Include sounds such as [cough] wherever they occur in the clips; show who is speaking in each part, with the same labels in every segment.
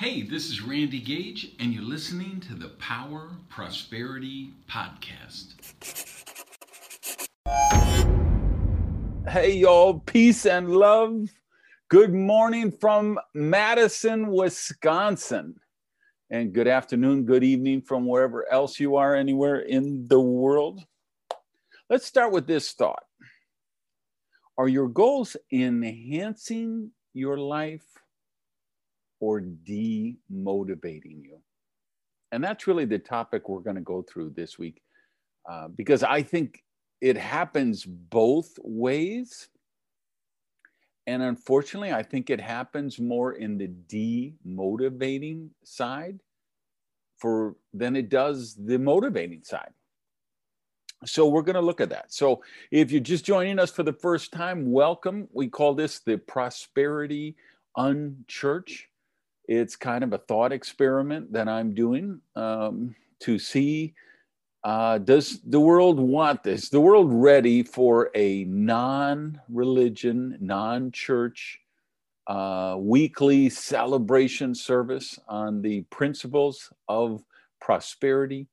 Speaker 1: Hey, this is Randy Gage, and you're listening to the Power Prosperity Podcast.
Speaker 2: Hey, y'all, peace and love. Good morning from Madison, Wisconsin. And good afternoon, good evening from wherever else you are, anywhere in the world. Let's start with this thought Are your goals enhancing your life or demotivating you? And that's really the topic we're going to go through this week uh, because I think it happens both ways. And unfortunately, I think it happens more in the demotivating side for than it does the motivating side. So we're going to look at that. So if you're just joining us for the first time, welcome. We call this the Prosperity Unchurch. It's kind of a thought experiment that I'm doing um, to see uh, does the world want this? The world ready for a non-religion, non-church uh, weekly celebration service on the principles of prosperity,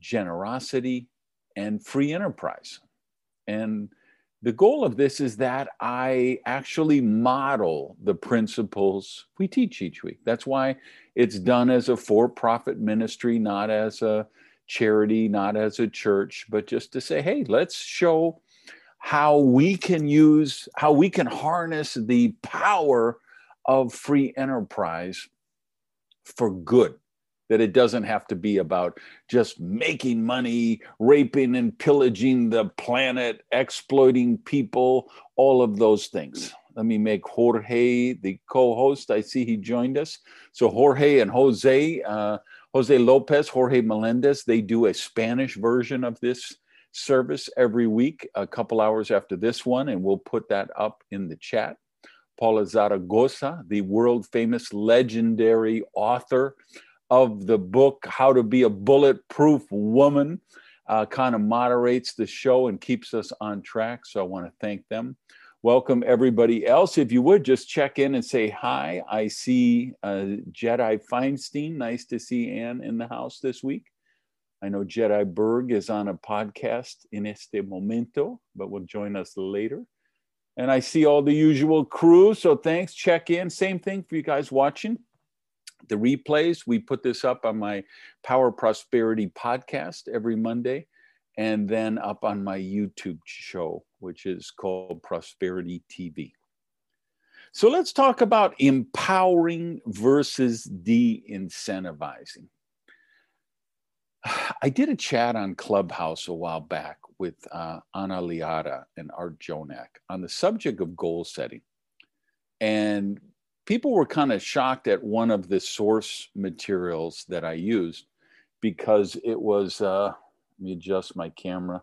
Speaker 2: generosity, and free enterprise? And the goal of this is that I actually model the principles we teach each week. That's why it's done as a for profit ministry, not as a charity, not as a church, but just to say, hey, let's show how we can use, how we can harness the power of free enterprise for good. That it doesn't have to be about just making money, raping and pillaging the planet, exploiting people, all of those things. Let me make Jorge the co host. I see he joined us. So, Jorge and Jose, uh, Jose Lopez, Jorge Melendez, they do a Spanish version of this service every week, a couple hours after this one, and we'll put that up in the chat. Paula Zaragoza, the world famous legendary author of the book How to Be a Bulletproof Woman, uh, kind of moderates the show and keeps us on track. So I want to thank them welcome everybody else. If you would just check in and say hi. I see uh, Jedi Feinstein. Nice to see Anne in the house this week. I know Jedi Berg is on a podcast in este momento, but will join us later. And I see all the usual crew. So thanks. Check in. Same thing for you guys watching. The replays, we put this up on my Power Prosperity podcast every Monday and then up on my YouTube show which is called Prosperity TV. So let's talk about empowering versus de incentivizing. [sighs] I did a chat on Clubhouse a while back with uh, Anna Liata and Art Jonak on the subject of goal setting. And people were kind of shocked at one of the source materials that I used because it was, uh, let me adjust my camera.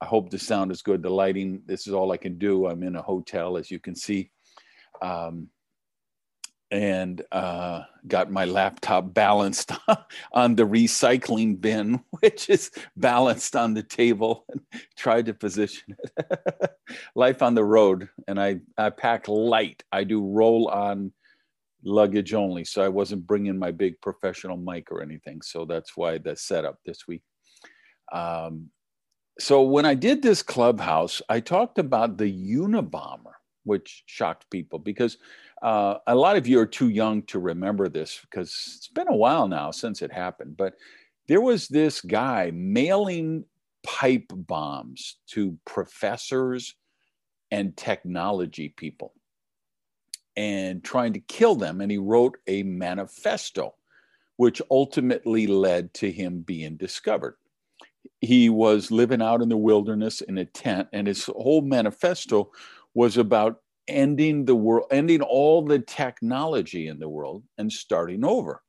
Speaker 2: I hope the sound is good. The lighting, this is all I can do. I'm in a hotel, as you can see. Um, and uh, got my laptop balanced [laughs] on the recycling bin, [laughs] which is balanced on the table, and tried to position it. [laughs] Life on the road, and I, I pack light. I do roll on luggage only, so I wasn't bringing my big professional mic or anything. So that's why the setup this week. Um, so when I did this clubhouse, I talked about the Unabomber, which shocked people because uh, a lot of you are too young to remember this because it's been a while now since it happened. But there was this guy mailing pipe bombs to professors and technology people and trying to kill them. And he wrote a manifesto, which ultimately led to him being discovered he was living out in the wilderness in a tent, and his whole manifesto was about ending the world, ending all the technology in the world and starting over.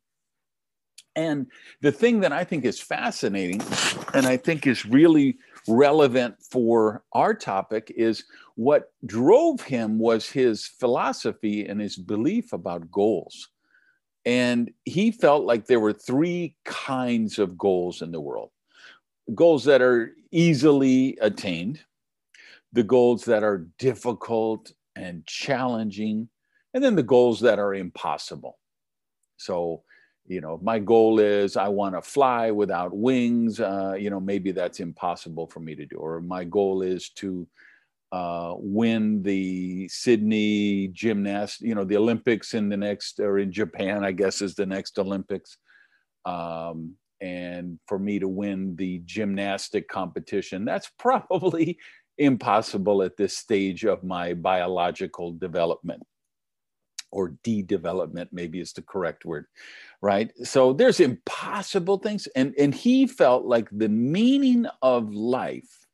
Speaker 2: And the thing that I think is fascinating and I think is really relevant for our topic is what drove him was his philosophy and his belief about goals. And he felt like there were three kinds of goals in the world goals that are easily attained, the goals that are difficult and challenging, and then the goals that are impossible. So, you know, my goal is I want to fly without wings. Uh, you know, maybe that's impossible for me to do. Or my goal is to uh, win the Sydney gymnast, you know, the Olympics in the next, or in Japan, I guess is the next Olympics. Um, and for me to win the gymnastic competition, that's [laughs] probably impossible at this stage of my biological development or de-development maybe is the correct word right? So there's impossible things and and he felt like the meaning of life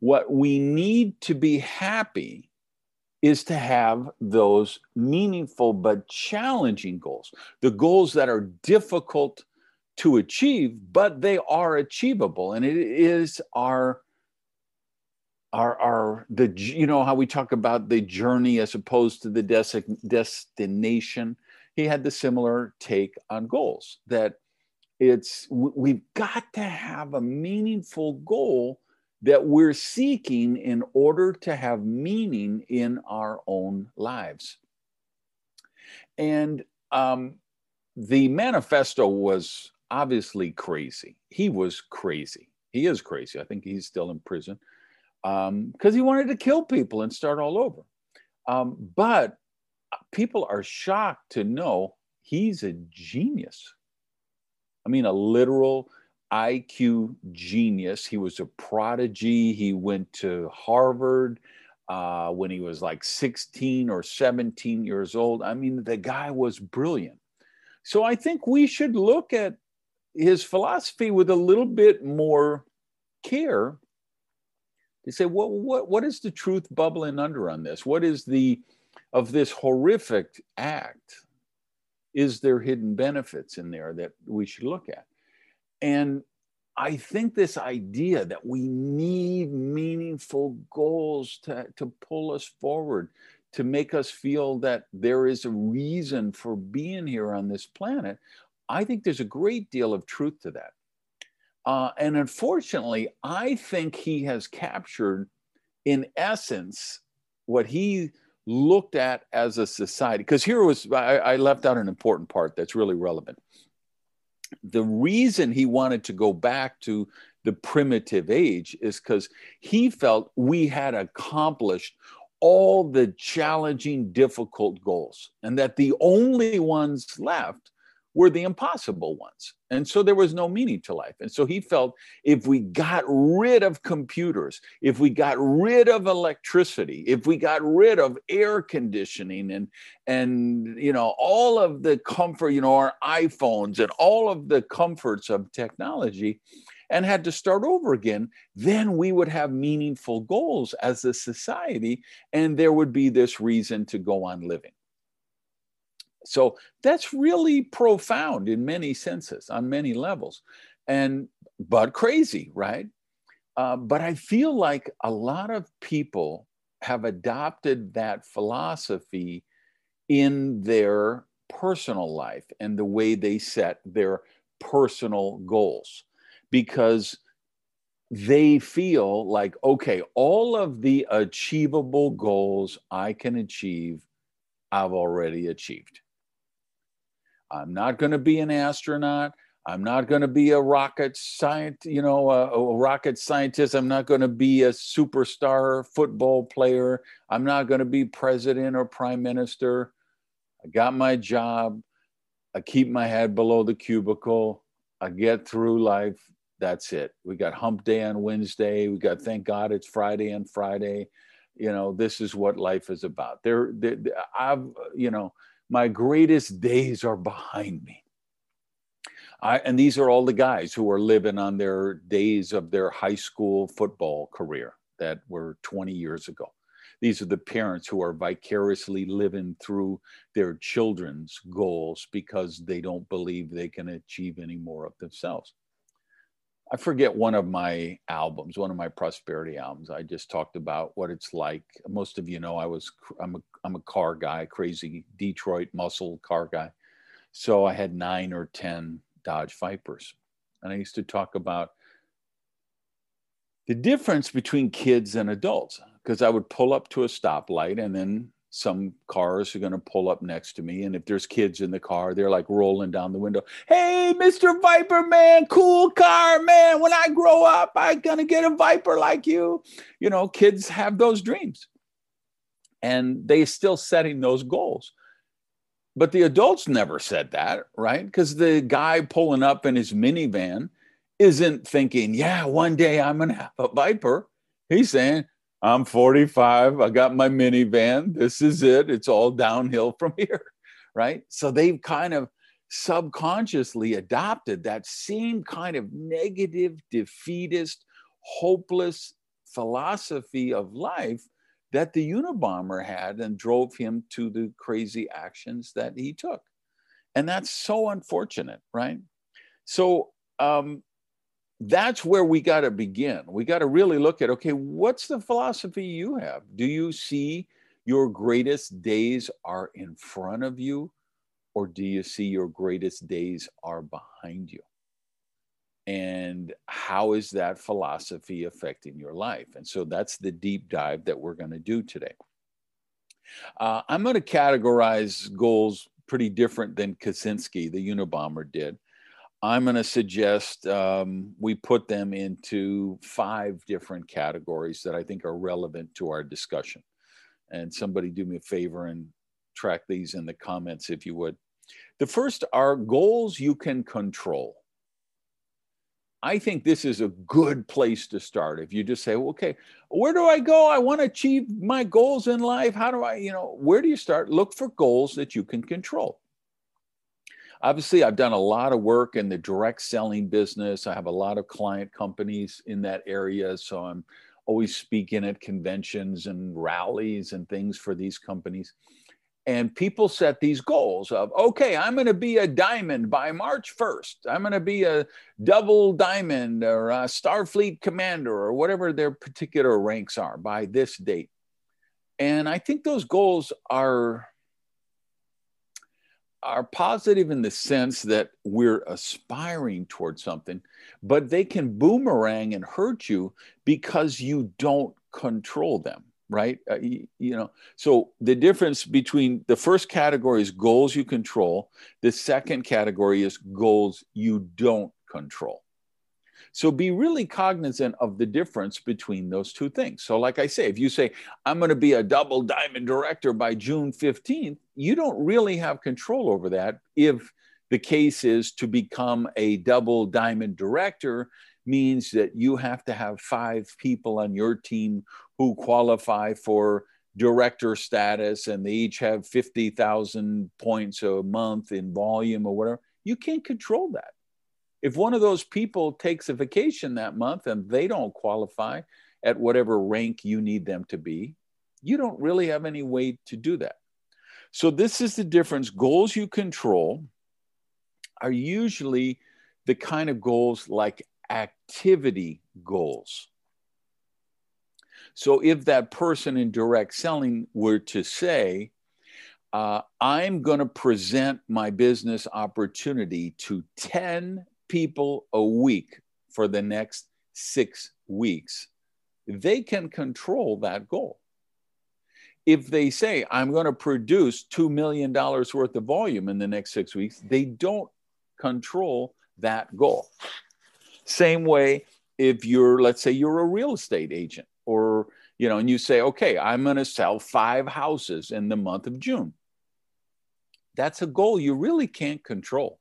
Speaker 2: what we need to be happy is to have those meaningful but challenging goals. The goals that are difficult to achieve but they are achievable and it is our our our the you know how we talk about the journey as opposed to the des- destination? He had the similar take on goals that it's we've got to have a meaningful goal that we're seeking in order to have meaning in our own lives. And um, the manifesto was obviously crazy. He was crazy. He is crazy. I think he's still in prison because um, he wanted to kill people and start all over. Um, but people are shocked to know he's a genius. I mean, a literal IQ genius. He was a prodigy. He went to Harvard uh, when he was like 16 or 17 years old. I mean, the guy was brilliant. So I think we should look at his philosophy with a little bit more care they say, what, what, what is the truth bubbling under on this? What is the, of this horrific act? Is there hidden benefits in there that we should look at? And I think this idea that we need meaningful goals to, to pull us forward, to make us feel that there is a reason for being here on this planet, I think there's a great deal of truth to that. Uh, and unfortunately, I think he has captured, in essence, what he looked at as a society. Because here was, I, I left out an important part that's really relevant. The reason he wanted to go back to the primitive age is because he felt we had accomplished all the challenging, difficult goals, and that the only ones left were the impossible ones. And so there was no meaning to life. And so he felt if we got rid of computers, if we got rid of electricity, if we got rid of air conditioning and and you know all of the comfort, you know, our iPhones and all of the comforts of technology and had to start over again, then we would have meaningful goals as a society and there would be this reason to go on living. So that's really profound in many senses, on many levels, and but crazy, right? Uh, but I feel like a lot of people have adopted that philosophy in their personal life and the way they set their personal goals because they feel like, okay, all of the achievable goals I can achieve, I've already achieved. I'm not going to be an astronaut. I'm not going to be a rocket scientist, you know, a, a, rocket scientist. I'm not going to be a superstar football player. I'm not going to be president or prime minister. I got my job. I keep my head below the cubicle. I get through life. That's it. We got hump day on Wednesday. We got thank God it's Friday and Friday. You know, this is what life is about. There, I've, you know, my greatest days are behind me. I, and these are all the guys who are living on their days of their high school football career that were 20 years ago. These are the parents who are vicariously living through their children's goals because they don't believe they can achieve any more of themselves. I forget one of my albums, one of my prosperity albums. I just talked about what it's like. Most of you know I was I'm a I'm a car guy, crazy Detroit muscle car guy. So I had nine or ten Dodge Vipers, and I used to talk about the difference between kids and adults because I would pull up to a stoplight and then some cars are going to pull up next to me and if there's kids in the car they're like rolling down the window hey mr viper man cool car man. When i grow up i'm going to get a viper like you. You know kids have those dreams. And they still setting those goals. But the adults never said that right? Because the guy pulling up in his minivan isn't thinking yeah one day i'm going to have a viper. He's saying I'm 45. I got my minivan. This is it. It's all downhill [laughs] from here. Right. So they've kind of subconsciously adopted that same kind of negative, defeatist, hopeless philosophy of life that the Unabomber had and drove him to the crazy actions that he took. And that's so unfortunate, right? So um, that's where we got to begin. We got to really look at okay, what's the philosophy you have? Do you see your greatest days are in front of you, or do you see your greatest days are behind you? And how is that philosophy affecting your life? And so that's the deep dive that we're going to do today. Uh, I'm going to categorize goals pretty different than Kaczynski, the Unabomber, did. I'm going to suggest um, we put them into five different categories that I think are relevant to our discussion. And somebody do me a favor and track these in the comments if you would. The first are goals you can control. I think this is a good place to start. If you just say, well, okay, where do I go? I want to achieve my goals in life. How do I, you know, where do you start? Look for goals that you can control obviously i've done a lot of work in the direct selling business. I have a lot of client companies in that area so i'm always speaking at conventions and rallies and things for these companies. And people set these goals of okay i'm going to be a diamond by march 1st i'm going to be a double diamond or a starfleet commander or whatever their particular ranks are by this date. And i think those goals are are positive in the sense that we're aspiring towards something, but they can boomerang and hurt you because you don't control them, right? Uh, you, you, know, so the difference between the first category is goals you control, the second category is goals you don't control. So be really cognizant of the difference between those two things. So, like I say, if you say, I'm going to be a double diamond director by June 15th, you don't really have control over that if the case is to become a double diamond director means that you have to have five people on your team who qualify for director status and they each have 50,000 points a month in volume or whatever. You can't control that. If one of those people takes a vacation that month and they don't qualify at whatever rank you need them to be, you don't really have any way to do that. So, this is the difference. Goals you control are usually the kind of goals like activity goals. So, if that person in direct selling were to say, uh, I'm going to present my business opportunity to 10 people a week for the next six weeks, they can control that goal. If they say, I'm going to produce $2 million worth of volume in the next six weeks, they don't control that goal. Same way, if you're, let's say, you're a real estate agent or, you know, and you say, okay, I'm going to sell five houses in the month of June. That's a goal you really can't control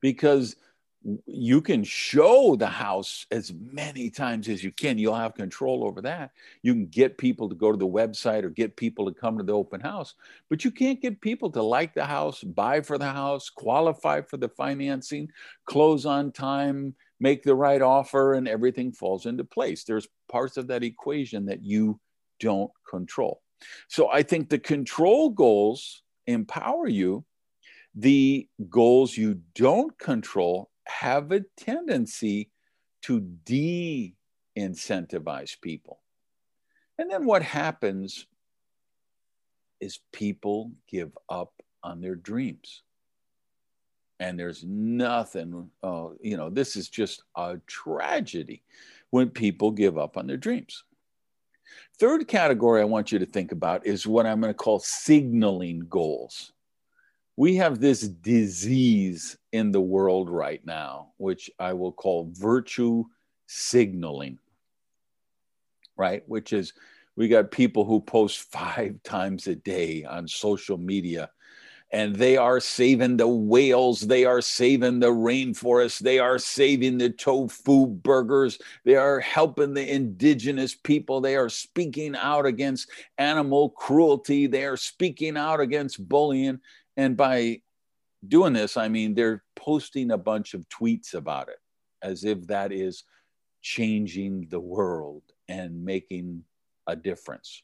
Speaker 2: because you can show the house as many times as you can. You'll have control over that. You can get people to go to the website or get people to come to the open house, but you can't get people to like the house, buy for the house, qualify for the financing, close on time, make the right offer, and everything falls into place. There's parts of that equation that you don't control. So I think the control goals empower you. The goals you don't control have a tendency to de incentivize people. And then what happens is people give up on their dreams. And there's nothing, uh, you know, this is just a tragedy when people give up on their dreams. Third category I want you to think about is what I'm going to call signaling goals. We have this disease in the world right now, which I will call virtue signaling, right? Which is we got people who post [laughs] five times a day on social media and they are saving the whales, they are saving the rainforest, they are saving the tofu burgers, they are helping the indigenous people, they are speaking out against animal cruelty, they are speaking out against bullying. And by doing this, I mean they're posting a bunch of tweets about it as if that is changing the world and making a difference.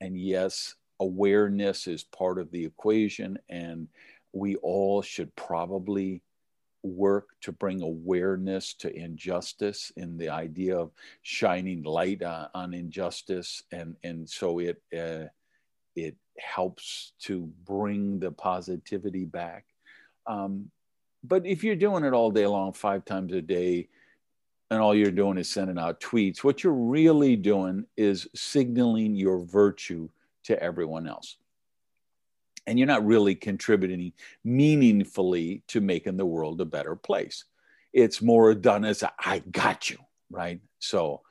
Speaker 2: And yes, awareness is part of the equation, and we all should probably work to bring awareness to injustice in the idea of shining light on, on injustice and and so it uh, it helps to bring the positivity back um, but if you're doing it all day long five times a day and all you're doing is sending out tweets what you're really doing is signaling your virtue to everyone else. And you're not really contributing meaningfully to making the world a better place. It's more done as a, I got you, right? So,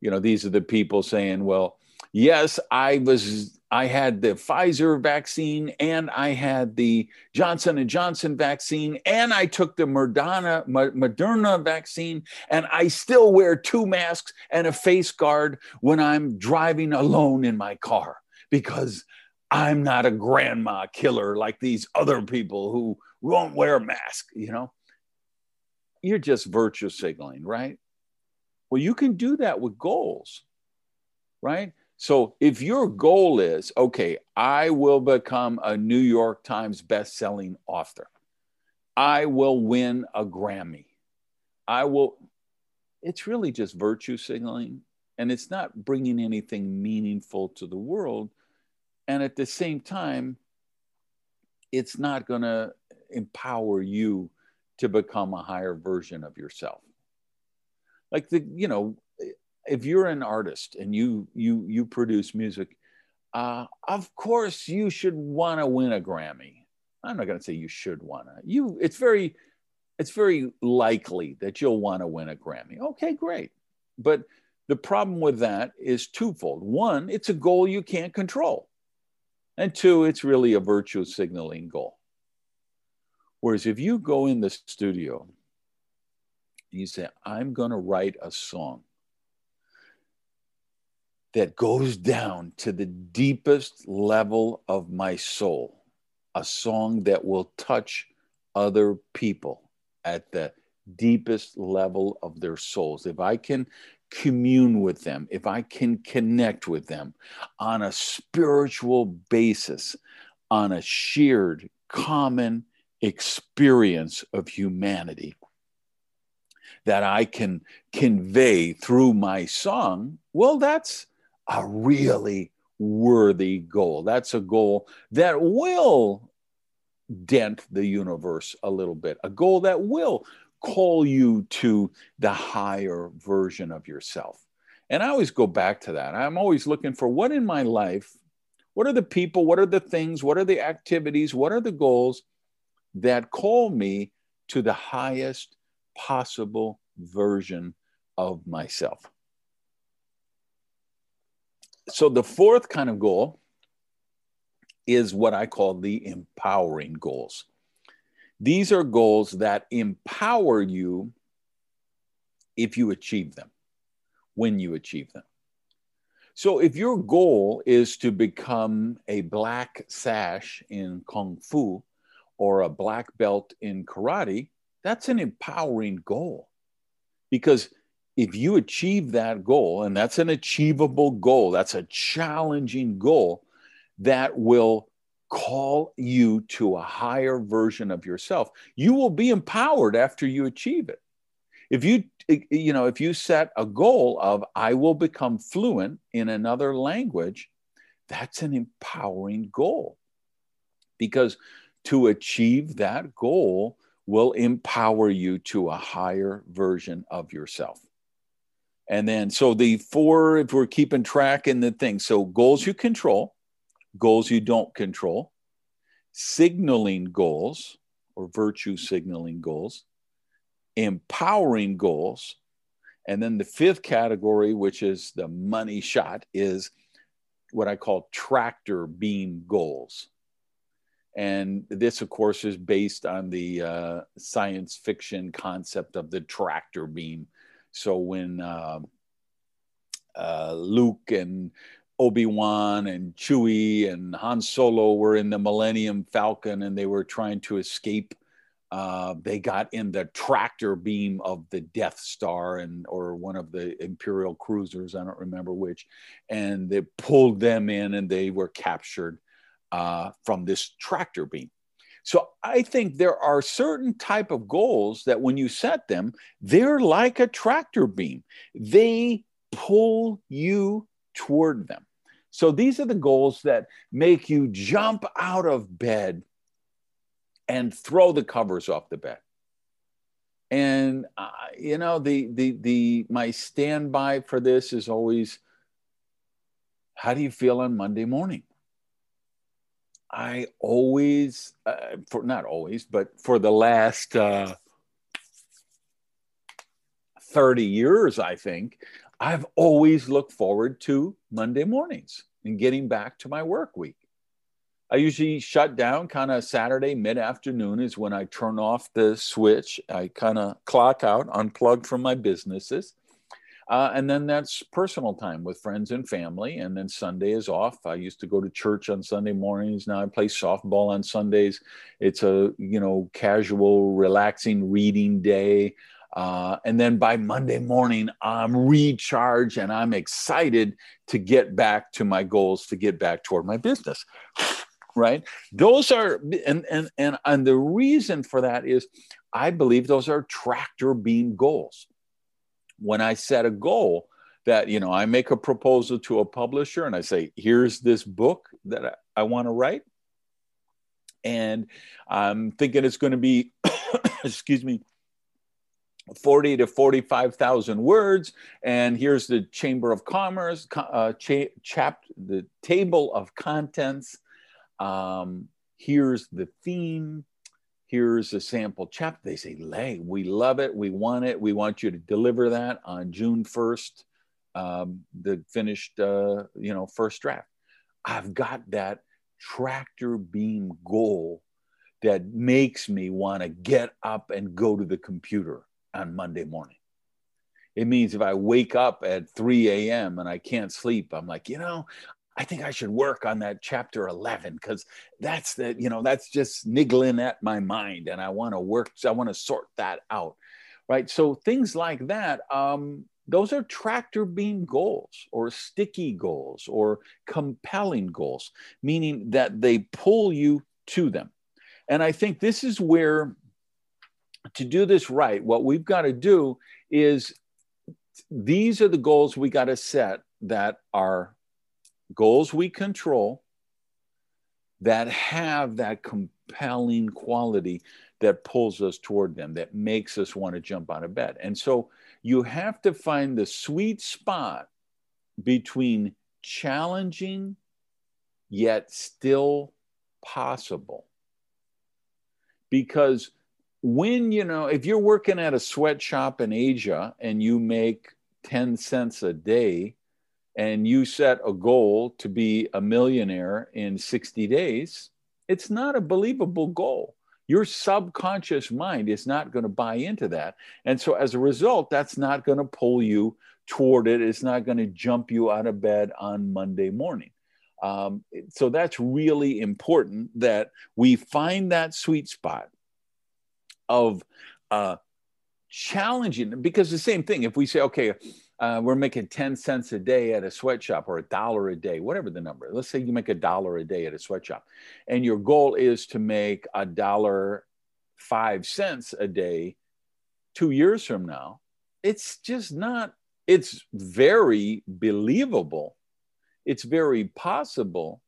Speaker 2: you know, these are the people saying, well, yes, I was I had the Pfizer vaccine and I had the Johnson and Johnson vaccine and I took the Moderna Moderna vaccine and I still wear two masks and a face guard when I'm driving alone in my car because I'm not a grandma killer like these other people who won't wear a mask, you know? You're just virtue signaling, right? Well, you can do that with goals, right? So if your goal is, okay, I will become a New York Times best-selling author. I will win a Grammy. I will it's really just virtue signaling and it's not bringing anything meaningful to the world and at the same time it's not going to empower you to become a higher version of yourself like the you know if you're an artist and you you you produce music uh, of course you should want to win a grammy. I'm not going to say you should want to you it's very it's very likely that you'll want to win a grammy. Okay great. But the problem with that is twofold. One it's a goal you can't control. And two, it's really a virtue signaling goal. Whereas if you go in the studio, and you say, I'm going to write a song that goes down to the deepest level of my soul, a song that will touch other people at the deepest level of their souls. If I can commune with them, if I can connect with them on a spiritual basis, on a shared common experience of humanity that I can convey through my song, well, that's a really worthy goal. That's a goal that will dent the universe a little bit, a goal that will call you to the higher version of yourself. And I always go back to that. I'm always looking for what in my life, what are the people, what are the things, what are the activities, what are the goals that call me to the highest possible version of myself. So the fourth kind of goal is what I call the empowering goals. These are goals that empower you if you achieve them, when you achieve them. So, if your goal is to become a black sash in Kung Fu or a black belt in karate, that's an empowering goal because if you achieve that goal, and that's an achievable goal, that's a challenging goal that will call you to a higher version of yourself, you will be empowered after you achieve it. If you, you know, if you set a goal of, I will become fluent in another language, that's an empowering goal because to achieve that goal will empower you to a higher version of yourself. And then, so the four, if we're keeping track in the thing, so goals you control, goals you don't control, signaling goals or virtue signaling goals, empowering goals. And then the fifth category, which is the money shot, is what I call tractor beam goals. And this, of course, is based on the uh, science fiction concept of the tractor beam. So when uh, uh, Luke and Obi Wan and Chewie and Han Solo were in the Millennium Falcon and they were trying to escape, uh, they got in the tractor beam of the Death Star and or one of the Imperial cruisers, I don't remember which, and they pulled them in and they were captured uh, from this tractor beam. So I think there are certain type of goals that when you set them, they're like a tractor beam. They pull you toward them. So these are the goals that make you jump out of bed and throw the covers off the bed. And uh, you know the the the my standby for this is always how do you feel on Monday morning? I always, uh, for not always, but for the last uh, 30 years, I think, I've always looked forward to Monday mornings and getting back to my work week. I usually shut down kind of Saturday mid afternoon, is when I turn off the switch. I kind of clock out, unplug from my businesses uh, and then that's personal time with friends and family. And then Sunday is off. I used to go to church on Sunday mornings. Now I play softball on Sundays. It's a, you know, casual, relaxing reading day. Uh, and then by Monday morning, I'm recharged and I'm excited to get back to my goals, to get back toward my business. [sighs] right? Those are, and, and, and, and the reason for that is I believe those are tractor beam goals when I set a goal that, you know, I make a proposal to a publisher and I say, here's this book that I, I want to write. And I'm thinking it's going to be, [coughs] excuse me, 40 to 45,000 words. And here's the Chamber of Commerce, uh, cha- the table of contents. Um, here's the theme here's a sample chapter. They say, Lay, we love it. We want it. We want you to deliver that on June 1st, um, the finished, uh, you know, first draft. I've got that tractor beam goal that makes me want to get up and go to the computer on Monday morning. It means if I wake up at 3 a.m. and I can't sleep, I'm like, you know, I think I should work on that chapter 11 because that's the, you know, that's just niggling at my mind and I want to work, I want to sort that out. Right. So things like that, um, those are tractor beam goals or sticky goals or compelling goals, meaning that they pull you to them. And I think this is where to do this right, what we've got to do is these are the goals we got to set that are goals we control that have that compelling quality that pulls us toward them, that makes us want to jump out of bed. And so you have to find the sweet spot between challenging yet still possible. Because when, you know, if you're working at a sweatshop in Asia and you make 10 cents a day, and you set a goal to be a millionaire in 60 days, it's not a believable goal. Your subconscious mind is not going to buy into that. And so, as a result, that's not going to pull you toward it. It's not going to jump you out of bed on Monday morning. Um, so, that's really important that we find that sweet spot of uh, challenging because the same thing. If we say, okay, uh, we're making 10 cents a day at a sweatshop or a dollar a day, whatever the number. Let's say you make a dollar a day at a sweatshop, and your goal is to make a dollar five cents a day two years from now. It's just not, it's very believable. It's very possible,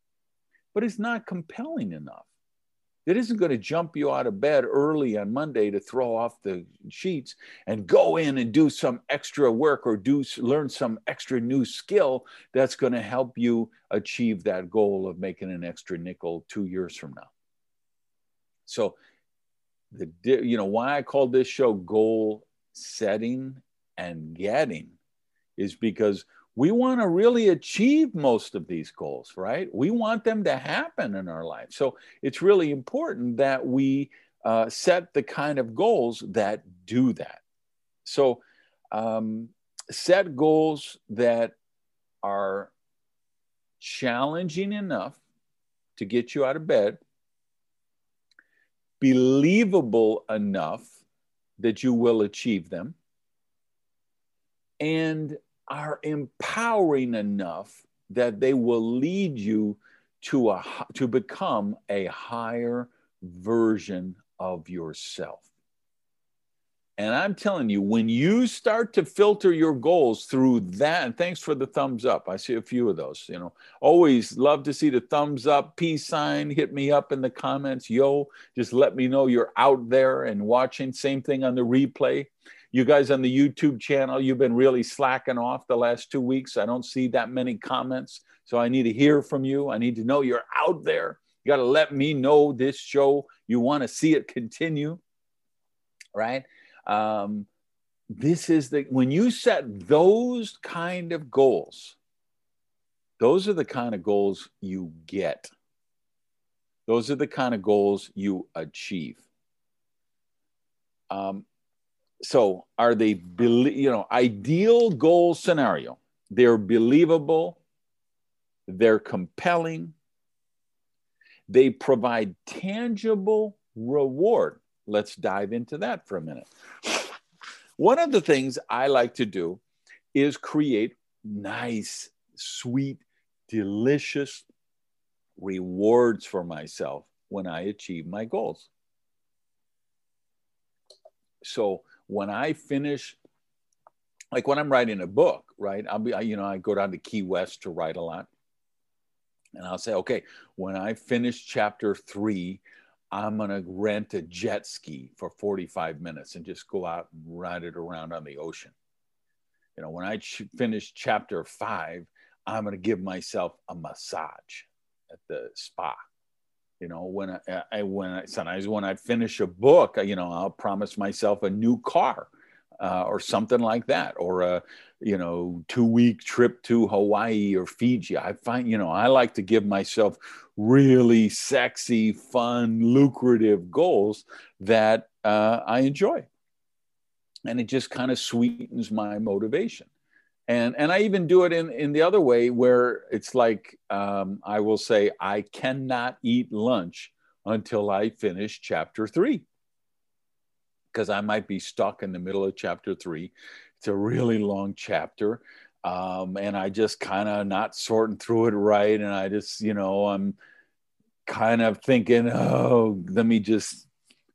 Speaker 2: but it's not compelling enough that isn't going to jump you out of bed early on Monday to throw off the sheets and go in and do some extra work or do learn some extra new skill that's going to help you achieve that goal of making an extra nickel 2 years from now. So the you know why I call this show goal setting and getting is because we want to really achieve most of these goals, right? We want them to happen in our life. So it's really important that we uh, set the kind of goals that do that. So um, set goals that are challenging enough to get you out of bed, believable enough that you will achieve them, and are empowering enough that they will lead you to a to become a higher version of yourself. And I'm telling you, when you start to filter your goals through that, and thanks for the thumbs up. I see a few of those, you know. Always love to see the thumbs up, peace sign, hit me up in the comments. Yo, just let me know you're out there and watching. Same thing on the replay. You guys on the YouTube channel, you've been really slacking off the last two weeks. I don't see that many comments. So I need to hear from you. I need to know you're out there. You got to let me know this show. You want to see it continue, right? Um, this is the, when you set those kind of goals, those are the kind of goals you get. Those are the kind of goals you achieve. Um, so are they you know ideal goal scenario they're believable they're compelling they provide tangible reward. Let's dive into that for a minute. One of the things i like to do is create nice sweet delicious rewards for myself when i achieve my goals. So when I finish, like when I'm writing a book, right? I'll be, you know, I go down to Key West to write a lot. And I'll say, okay, when I finish chapter three, I'm going to rent a jet ski for 45 minutes and just go out and ride it around on the ocean. You know, when I ch- finish chapter five, I'm going to give myself a massage at the spa you know when I, I when I, sometimes when I finish a book you know I'll promise myself a new car uh, or something like that or a you know two week trip to Hawaii or Fiji. I find you know I like to give myself really sexy fun lucrative goals that uh, I enjoy. And it just kind of sweetens my motivation and and i even do it in in the other way where it's like um, i will say i cannot eat lunch until i finish chapter three. Because i might be stuck in the middle of chapter three. It's a really long chapter um, and i just kind of not sorting through it right and i just you know i'm kind of thinking oh let me just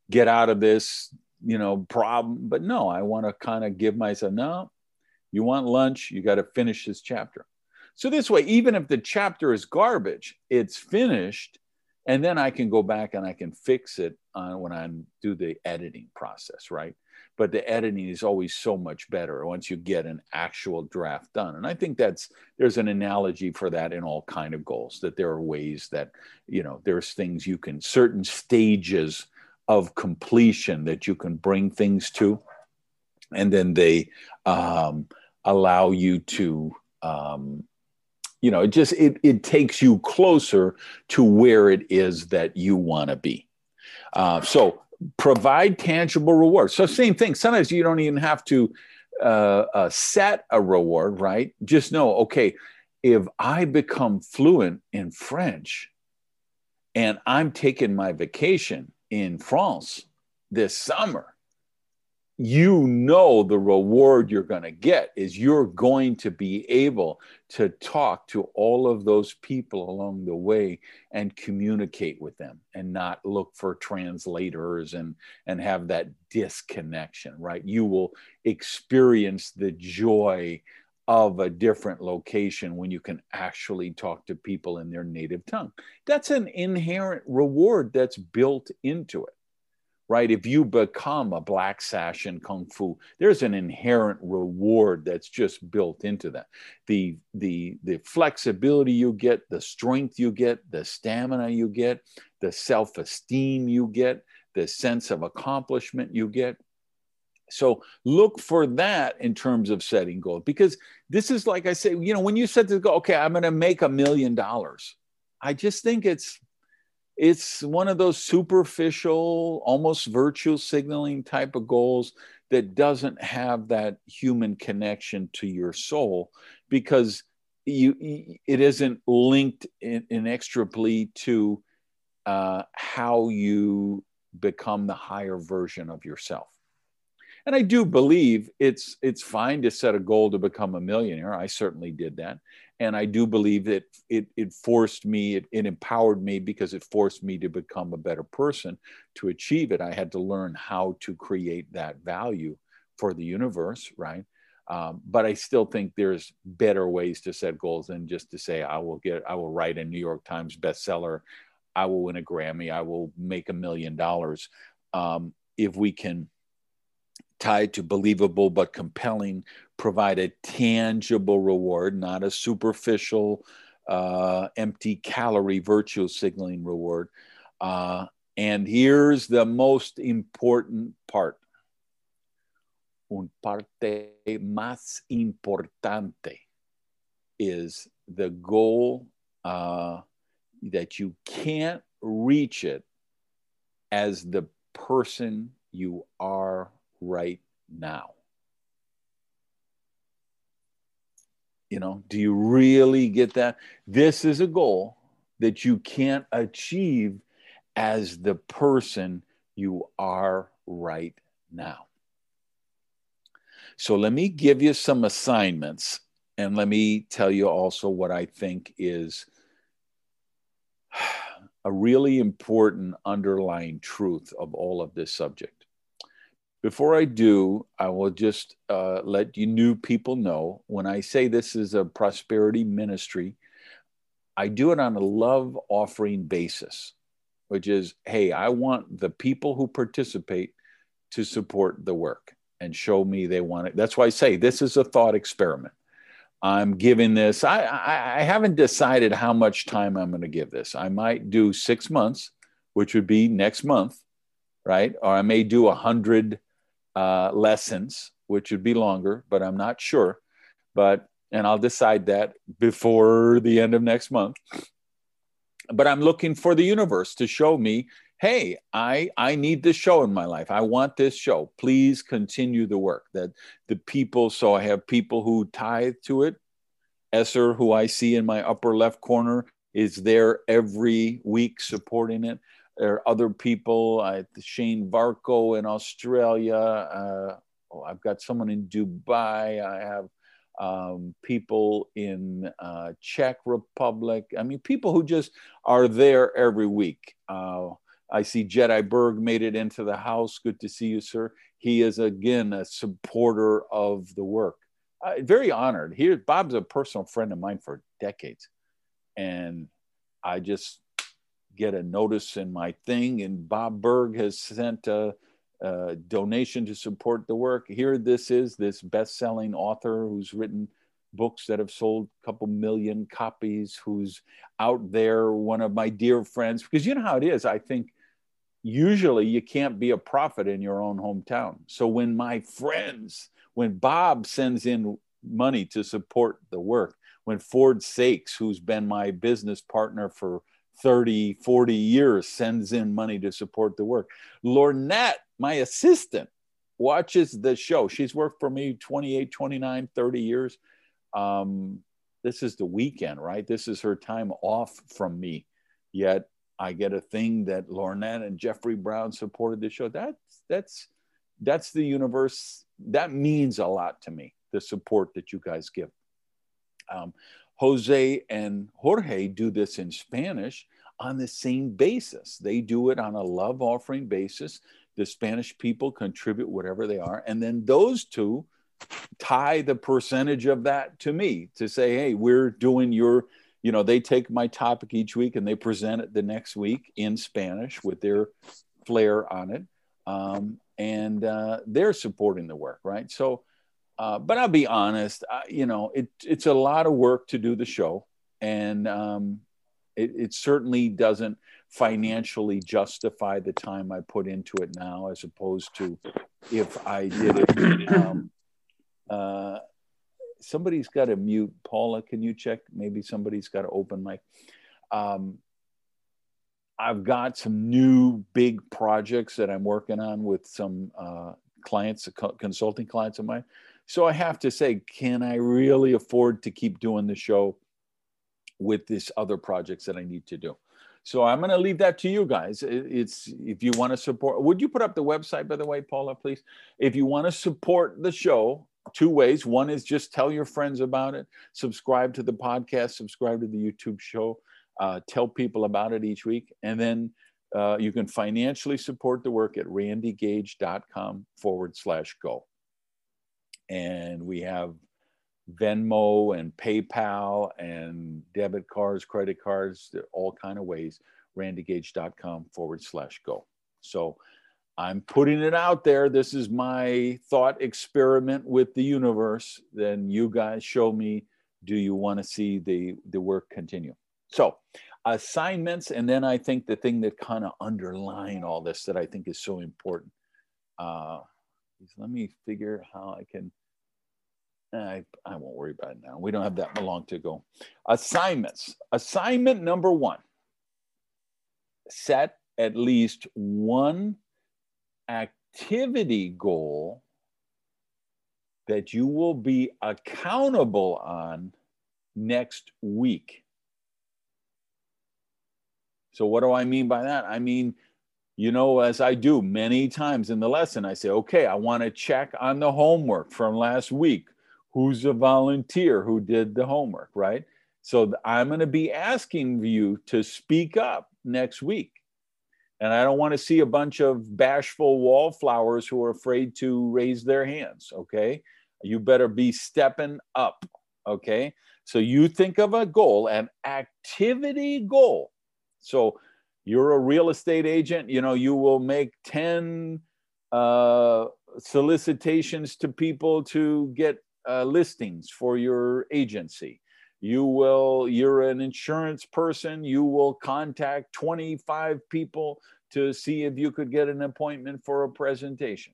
Speaker 2: get out of this you know problem. But no i want to kind of give myself no you want lunch, you got to finish this chapter. So, this way, even if the chapter is garbage, it's finished. And then I can go back and I can fix it on when I do the editing process, right? But the editing is always so much better once you get an actual draft done. And I think that's there's an analogy for that in all kind of goals that there are ways that you know there's things you can certain stages of completion that you can bring things to, and then they um, allow you to um, you know it just it, it takes you closer to where it is that you want to be. Uh, so provide tangible rewards so same thing sometimes you don't even have to uh, uh, set a reward right? Just know okay if i become fluent in french and i'm taking my vacation in france this summer you know the reward you're going to get is you're going to be able to talk to all of those people along the way and communicate with them and not look for translators and and have that disconnection right? You will experience the joy of a different location when you can actually talk to people in their native tongue. That's an inherent reward that's built into it right? If you become a black sash in kung fu, there's an inherent reward that's just built into that. The the the flexibility you get, the strength you get, the stamina you get, the self-esteem you get, the sense of accomplishment you get. So look for that in terms of setting goals because this is like I say, you know, when you set the goal, okay, I'm going to make a million dollars. I just think it's it's one of those superficial, almost virtue signaling type of goals that doesn't have that human connection to your soul because you it isn't linked in, inextricably to uh, how you become the higher version of yourself. And I do believe it's it's fine to set a goal to become a millionaire. I certainly did that and I do believe that it, it forced me, it, it, empowered me because it forced me to become a better person. To achieve it, I had to learn how to create that value for the universe, right? Um, but I still think there's better ways to set goals than just to say, I will get, I will write a New York Times bestseller, I will win a Grammy, I will make a million dollars. Um, if we can tied to believable but compelling, provide a tangible reward, not a superficial, uh, empty calorie virtue signaling reward. Uh, and here's the most important part. Un parte más importante is the goal uh, that you can't reach it as the person you are right now. You know, do you really get that? This is a goal that you can't achieve as the person you are right now. So let me give you some assignments and let me tell you also what I think is [sighs] a really important underlying truth of all of this subject. Before I do, I will just uh, let you new people know when I say this is a prosperity ministry, I do it on a love offering basis, which is hey, I want the people who participate to support the work and show me they want it. That's why I say this is a thought experiment. I'm giving this, I, I, I haven't decided how much time I'm going to give this. I might do six months, which would be next month, right? Or I may do a hundred uh, lessons, which would be longer, but I'm not sure. But and I'll decide that before the end of next month. But I'm looking for the universe to show me, hey, I I need this show in my life. I want this show. Please continue the work. That the people. So I have people who tithe to it. Esser, who I see in my upper left corner, is there every week supporting it. There are other people, Shane Varco in Australia. Uh, oh, I've got someone in Dubai. I have um, people in uh, Czech Republic. I mean, people who just are there every week. Uh, I see Jedi Berg made it into the house. Good to see you, sir. He is again a supporter of the work. Uh, very honored. Here, Bob's a personal friend of mine for decades, and I just get a notice in my thing, and Bob Berg has sent a, a donation to support the work. Here, this is this best-selling author who's written books that have sold a couple million copies, who's out there, one of my dear friends, because you know how it is. I think usually you can't be a prophet in your own hometown. So when my friends, when Bob sends in money to support the work, when Ford Sakes, who's been my business partner for 30, 40 years sends in money to support the work. Lornette, my assistant, watches the show. She's worked for me 28, 29, 30 years. Um, this is the weekend, right? This is her time off from me. Yet I get a thing that Lornette and Jeffrey Brown supported the show. That's that's that's the universe. That means a lot to me, the support that you guys give. Um, Jose and Jorge do this in Spanish on the same basis. They do it on a love offering basis. The Spanish people contribute whatever they are. And then those two tie the percentage of that to me to say, hey, we're doing your, you know, they take my topic each week and they present it the next week in Spanish with their flair on it. Um, and uh, they're supporting the work, right? So, uh, but I'll be honest, uh, you know, it, it's a lot of work to do the show. And um, it, it certainly doesn't financially justify the time I put into it now, as opposed to if I did it um, uh, somebody's got to mute. Paula, can you check? Maybe somebody's got to open mic. Um, I've got some new big projects that I'm working on with some uh, clients, consulting clients of mine. So I have to say, can I really afford to keep doing the show with these other projects that I need to do? So I'm going to leave that to you guys. It's if you want to support. Would you put up the website, by the way, Paula, please? If you want to support the show, two ways. One is just tell your friends about it, subscribe to the podcast, subscribe to the YouTube show, uh, tell people about it each week. And then uh, you can financially support the work at randygage.com forward slash go. And we have Venmo and PayPal and debit cards, credit cards, all kind of ways. randygage.com forward slash go. So I'm putting it out there. This is my thought experiment with the universe. Then you guys show me do you want to see the, the work continue? So, assignments, and then I think the thing that kind of underline all this that I think is so important. Uh, let me figure how I can. I, I won't worry about it now. We don't have that long to go. Assignments. Assignment number one set at least one activity goal that you will be accountable on next week. So, what do I mean by that? I mean, you know, as I do many times in the lesson, I say, okay, I want to check on the homework from last week. Who's a volunteer who did the homework, right? So, I'm going to be asking you to speak up next week. And I don't want to see a bunch of bashful wallflowers who are afraid to raise their hands. Okay. You better be stepping up. Okay. So you think of a goal, an activity goal. So you're a real estate agent, you know, you will make 10 uh, solicitations to people to get uh, listings for your agency. You will you're an insurance person you will contact 25 people to see if you could get an appointment for a presentation.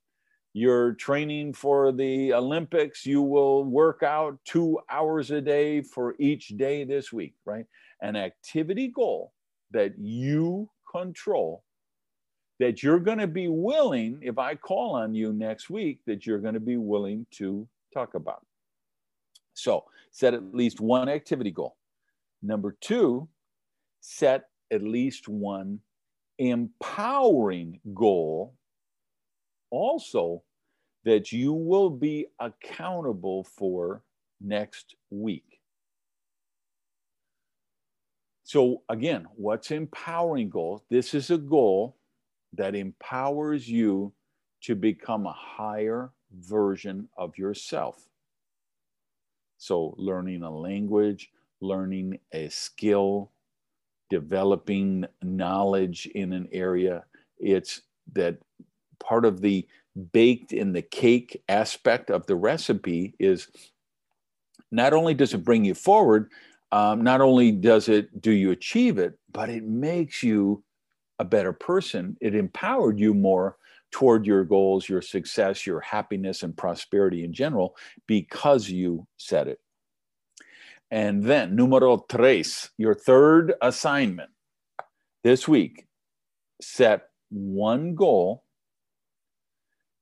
Speaker 2: You're training for the olympics you will work out two hours a day for each day this week right? An activity goal that you control that you're going to be willing if i call on you next week that you're going to be willing to talk about so set at least one activity goal. Number two, set at least one empowering goal also that you will be accountable for next week. So, again, what's empowering goal? This is a goal that empowers you to become a higher version of yourself. So, learning a language, learning a skill, developing knowledge in an area. It's that part of the baked in the cake aspect of the recipe is not only does it bring you forward, um, not only does it do you achieve it, but it makes you a better person. It empowered you more toward your goals, your success, your happiness, and prosperity in general because you said it. And then, numero tres, your third assignment this week set one goal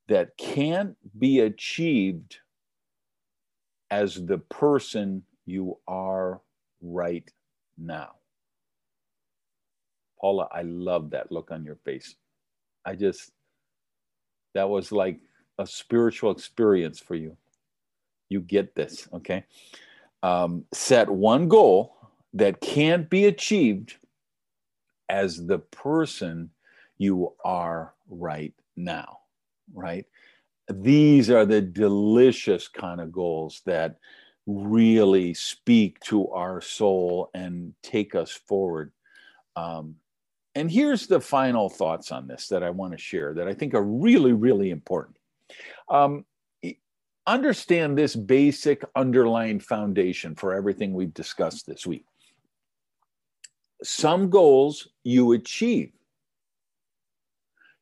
Speaker 2: that can't be achieved as the person you are right now. Paula, I love that look on your face. I just, that was like a spiritual experience for you. You get this, okay? Um, set one goal that can't be achieved as the person you are right now, right? These are the delicious kind of goals that really speak to our soul and take us forward. Um, and here's the final thoughts on this that I want to share that I think are really, really important. Um, understand this basic underlying foundation for everything we've discussed this week. Some goals you achieve,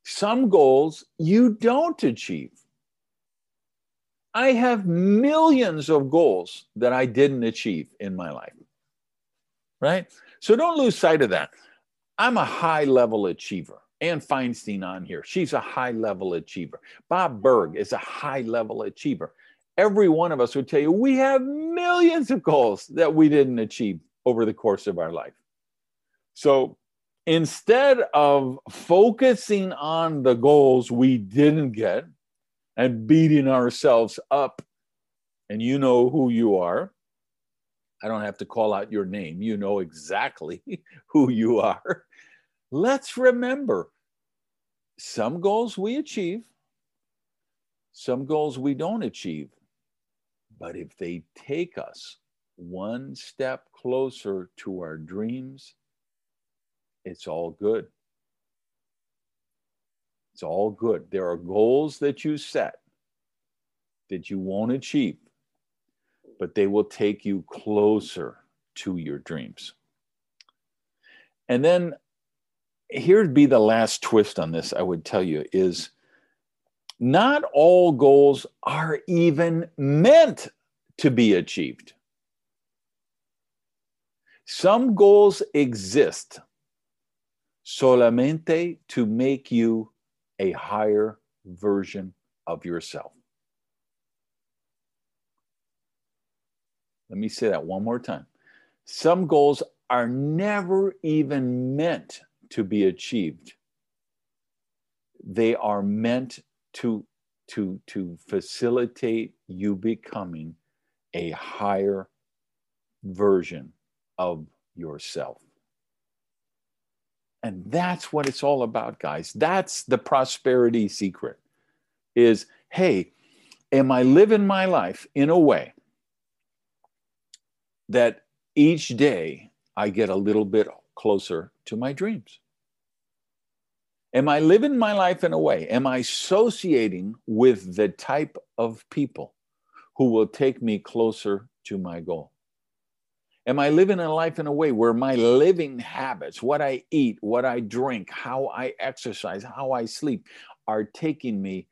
Speaker 2: some goals you don't achieve. I have millions of goals that I didn't achieve in my life. Right? So don't lose sight of that. I'm a high level achiever. Ann Feinstein on here, she's a high level achiever. Bob Berg is a high level achiever. Every one of us would tell you we have millions of goals that we didn't achieve over the course of our life. So instead of focusing on the goals we didn't get, and beating ourselves up. And you know who you are. I don't have to call out your name. You know exactly [laughs] who you are. Let's remember some goals we achieve, some goals we don't achieve. But if they take us one step closer to our dreams, it's all good. It's all good. There are goals that you set that you won't achieve, but they will take you closer to your dreams. And then here'd be the last twist on this, I would tell you, is not all goals are even meant to be achieved. Some goals exist solamente to make you a higher version of yourself. Let me say that one more time. Some goals are never even meant to be achieved. They are meant to, to, to facilitate you becoming a higher version of yourself. And that's what it's all about, guys. That's the prosperity secret is hey, am I living my life in a way that each day I get a little bit closer to my dreams? Am I living my life in a way? Am I associating with the type of people who will take me closer to my goal? Am I living a life in a way where my living habits, what I eat, what I drink, how I exercise, how I sleep, are taking me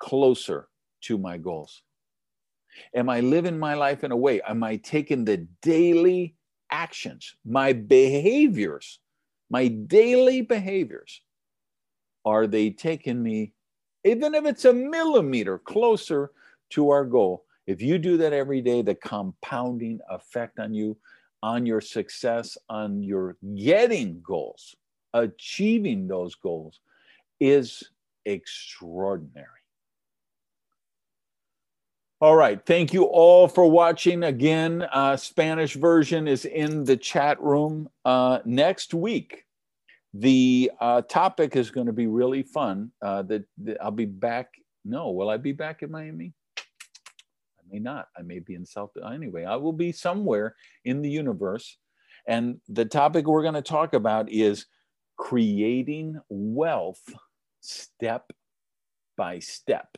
Speaker 2: closer to my goals? Am I living my life in a way? Am I taking the daily actions, my behaviors, my daily behaviors? Are they taking me, even if it's a millimeter closer to our goal? If you do that every day, the compounding effect on you, on your success, on your getting goals, achieving those goals is extraordinary. All right. Thank you all for watching. Again, uh, Spanish version is in the chat room. Uh, next week, the uh, topic is going to be really fun. Uh, that I'll be back. No, will I be back in Miami? I may not. I may be in South. Anyway, I will be somewhere in the universe. And the topic we're going to talk about is creating wealth step by step.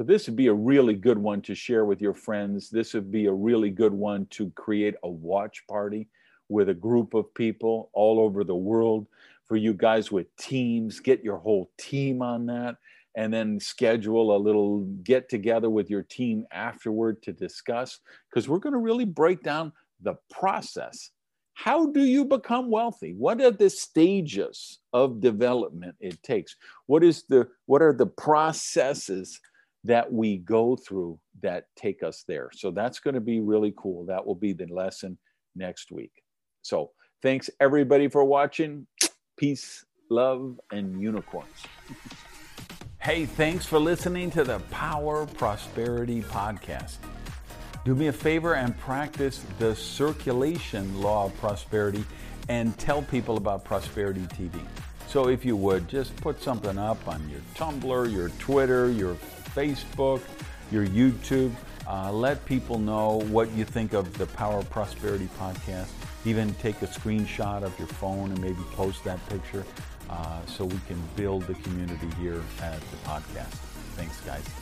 Speaker 2: So, this would be a really good one to share with your friends. This would be a really good one to create a watch party with a group of people all over the world for you guys with teams. Get your whole team on that and then schedule a little get together with your team afterward to discuss because we're going to really break down the process how do you become wealthy what are the stages of development it takes what is the what are the processes that we go through that take us there. So that's going to be really cool. That will be the lesson next week. So thanks everybody for watching. Peace love and unicorns. Hey, thanks for listening to the Power Prosperity Podcast. Do me a favor and practice the circulation law of prosperity and tell people about Prosperity TV. So, if you would, just put something up on your Tumblr, your Twitter, your Facebook, your YouTube. Uh, let people know what you think of the Power Prosperity podcast. Even take a screenshot of your phone and maybe post that picture uh, so we can build the community here at the podcast. Thanks, guys.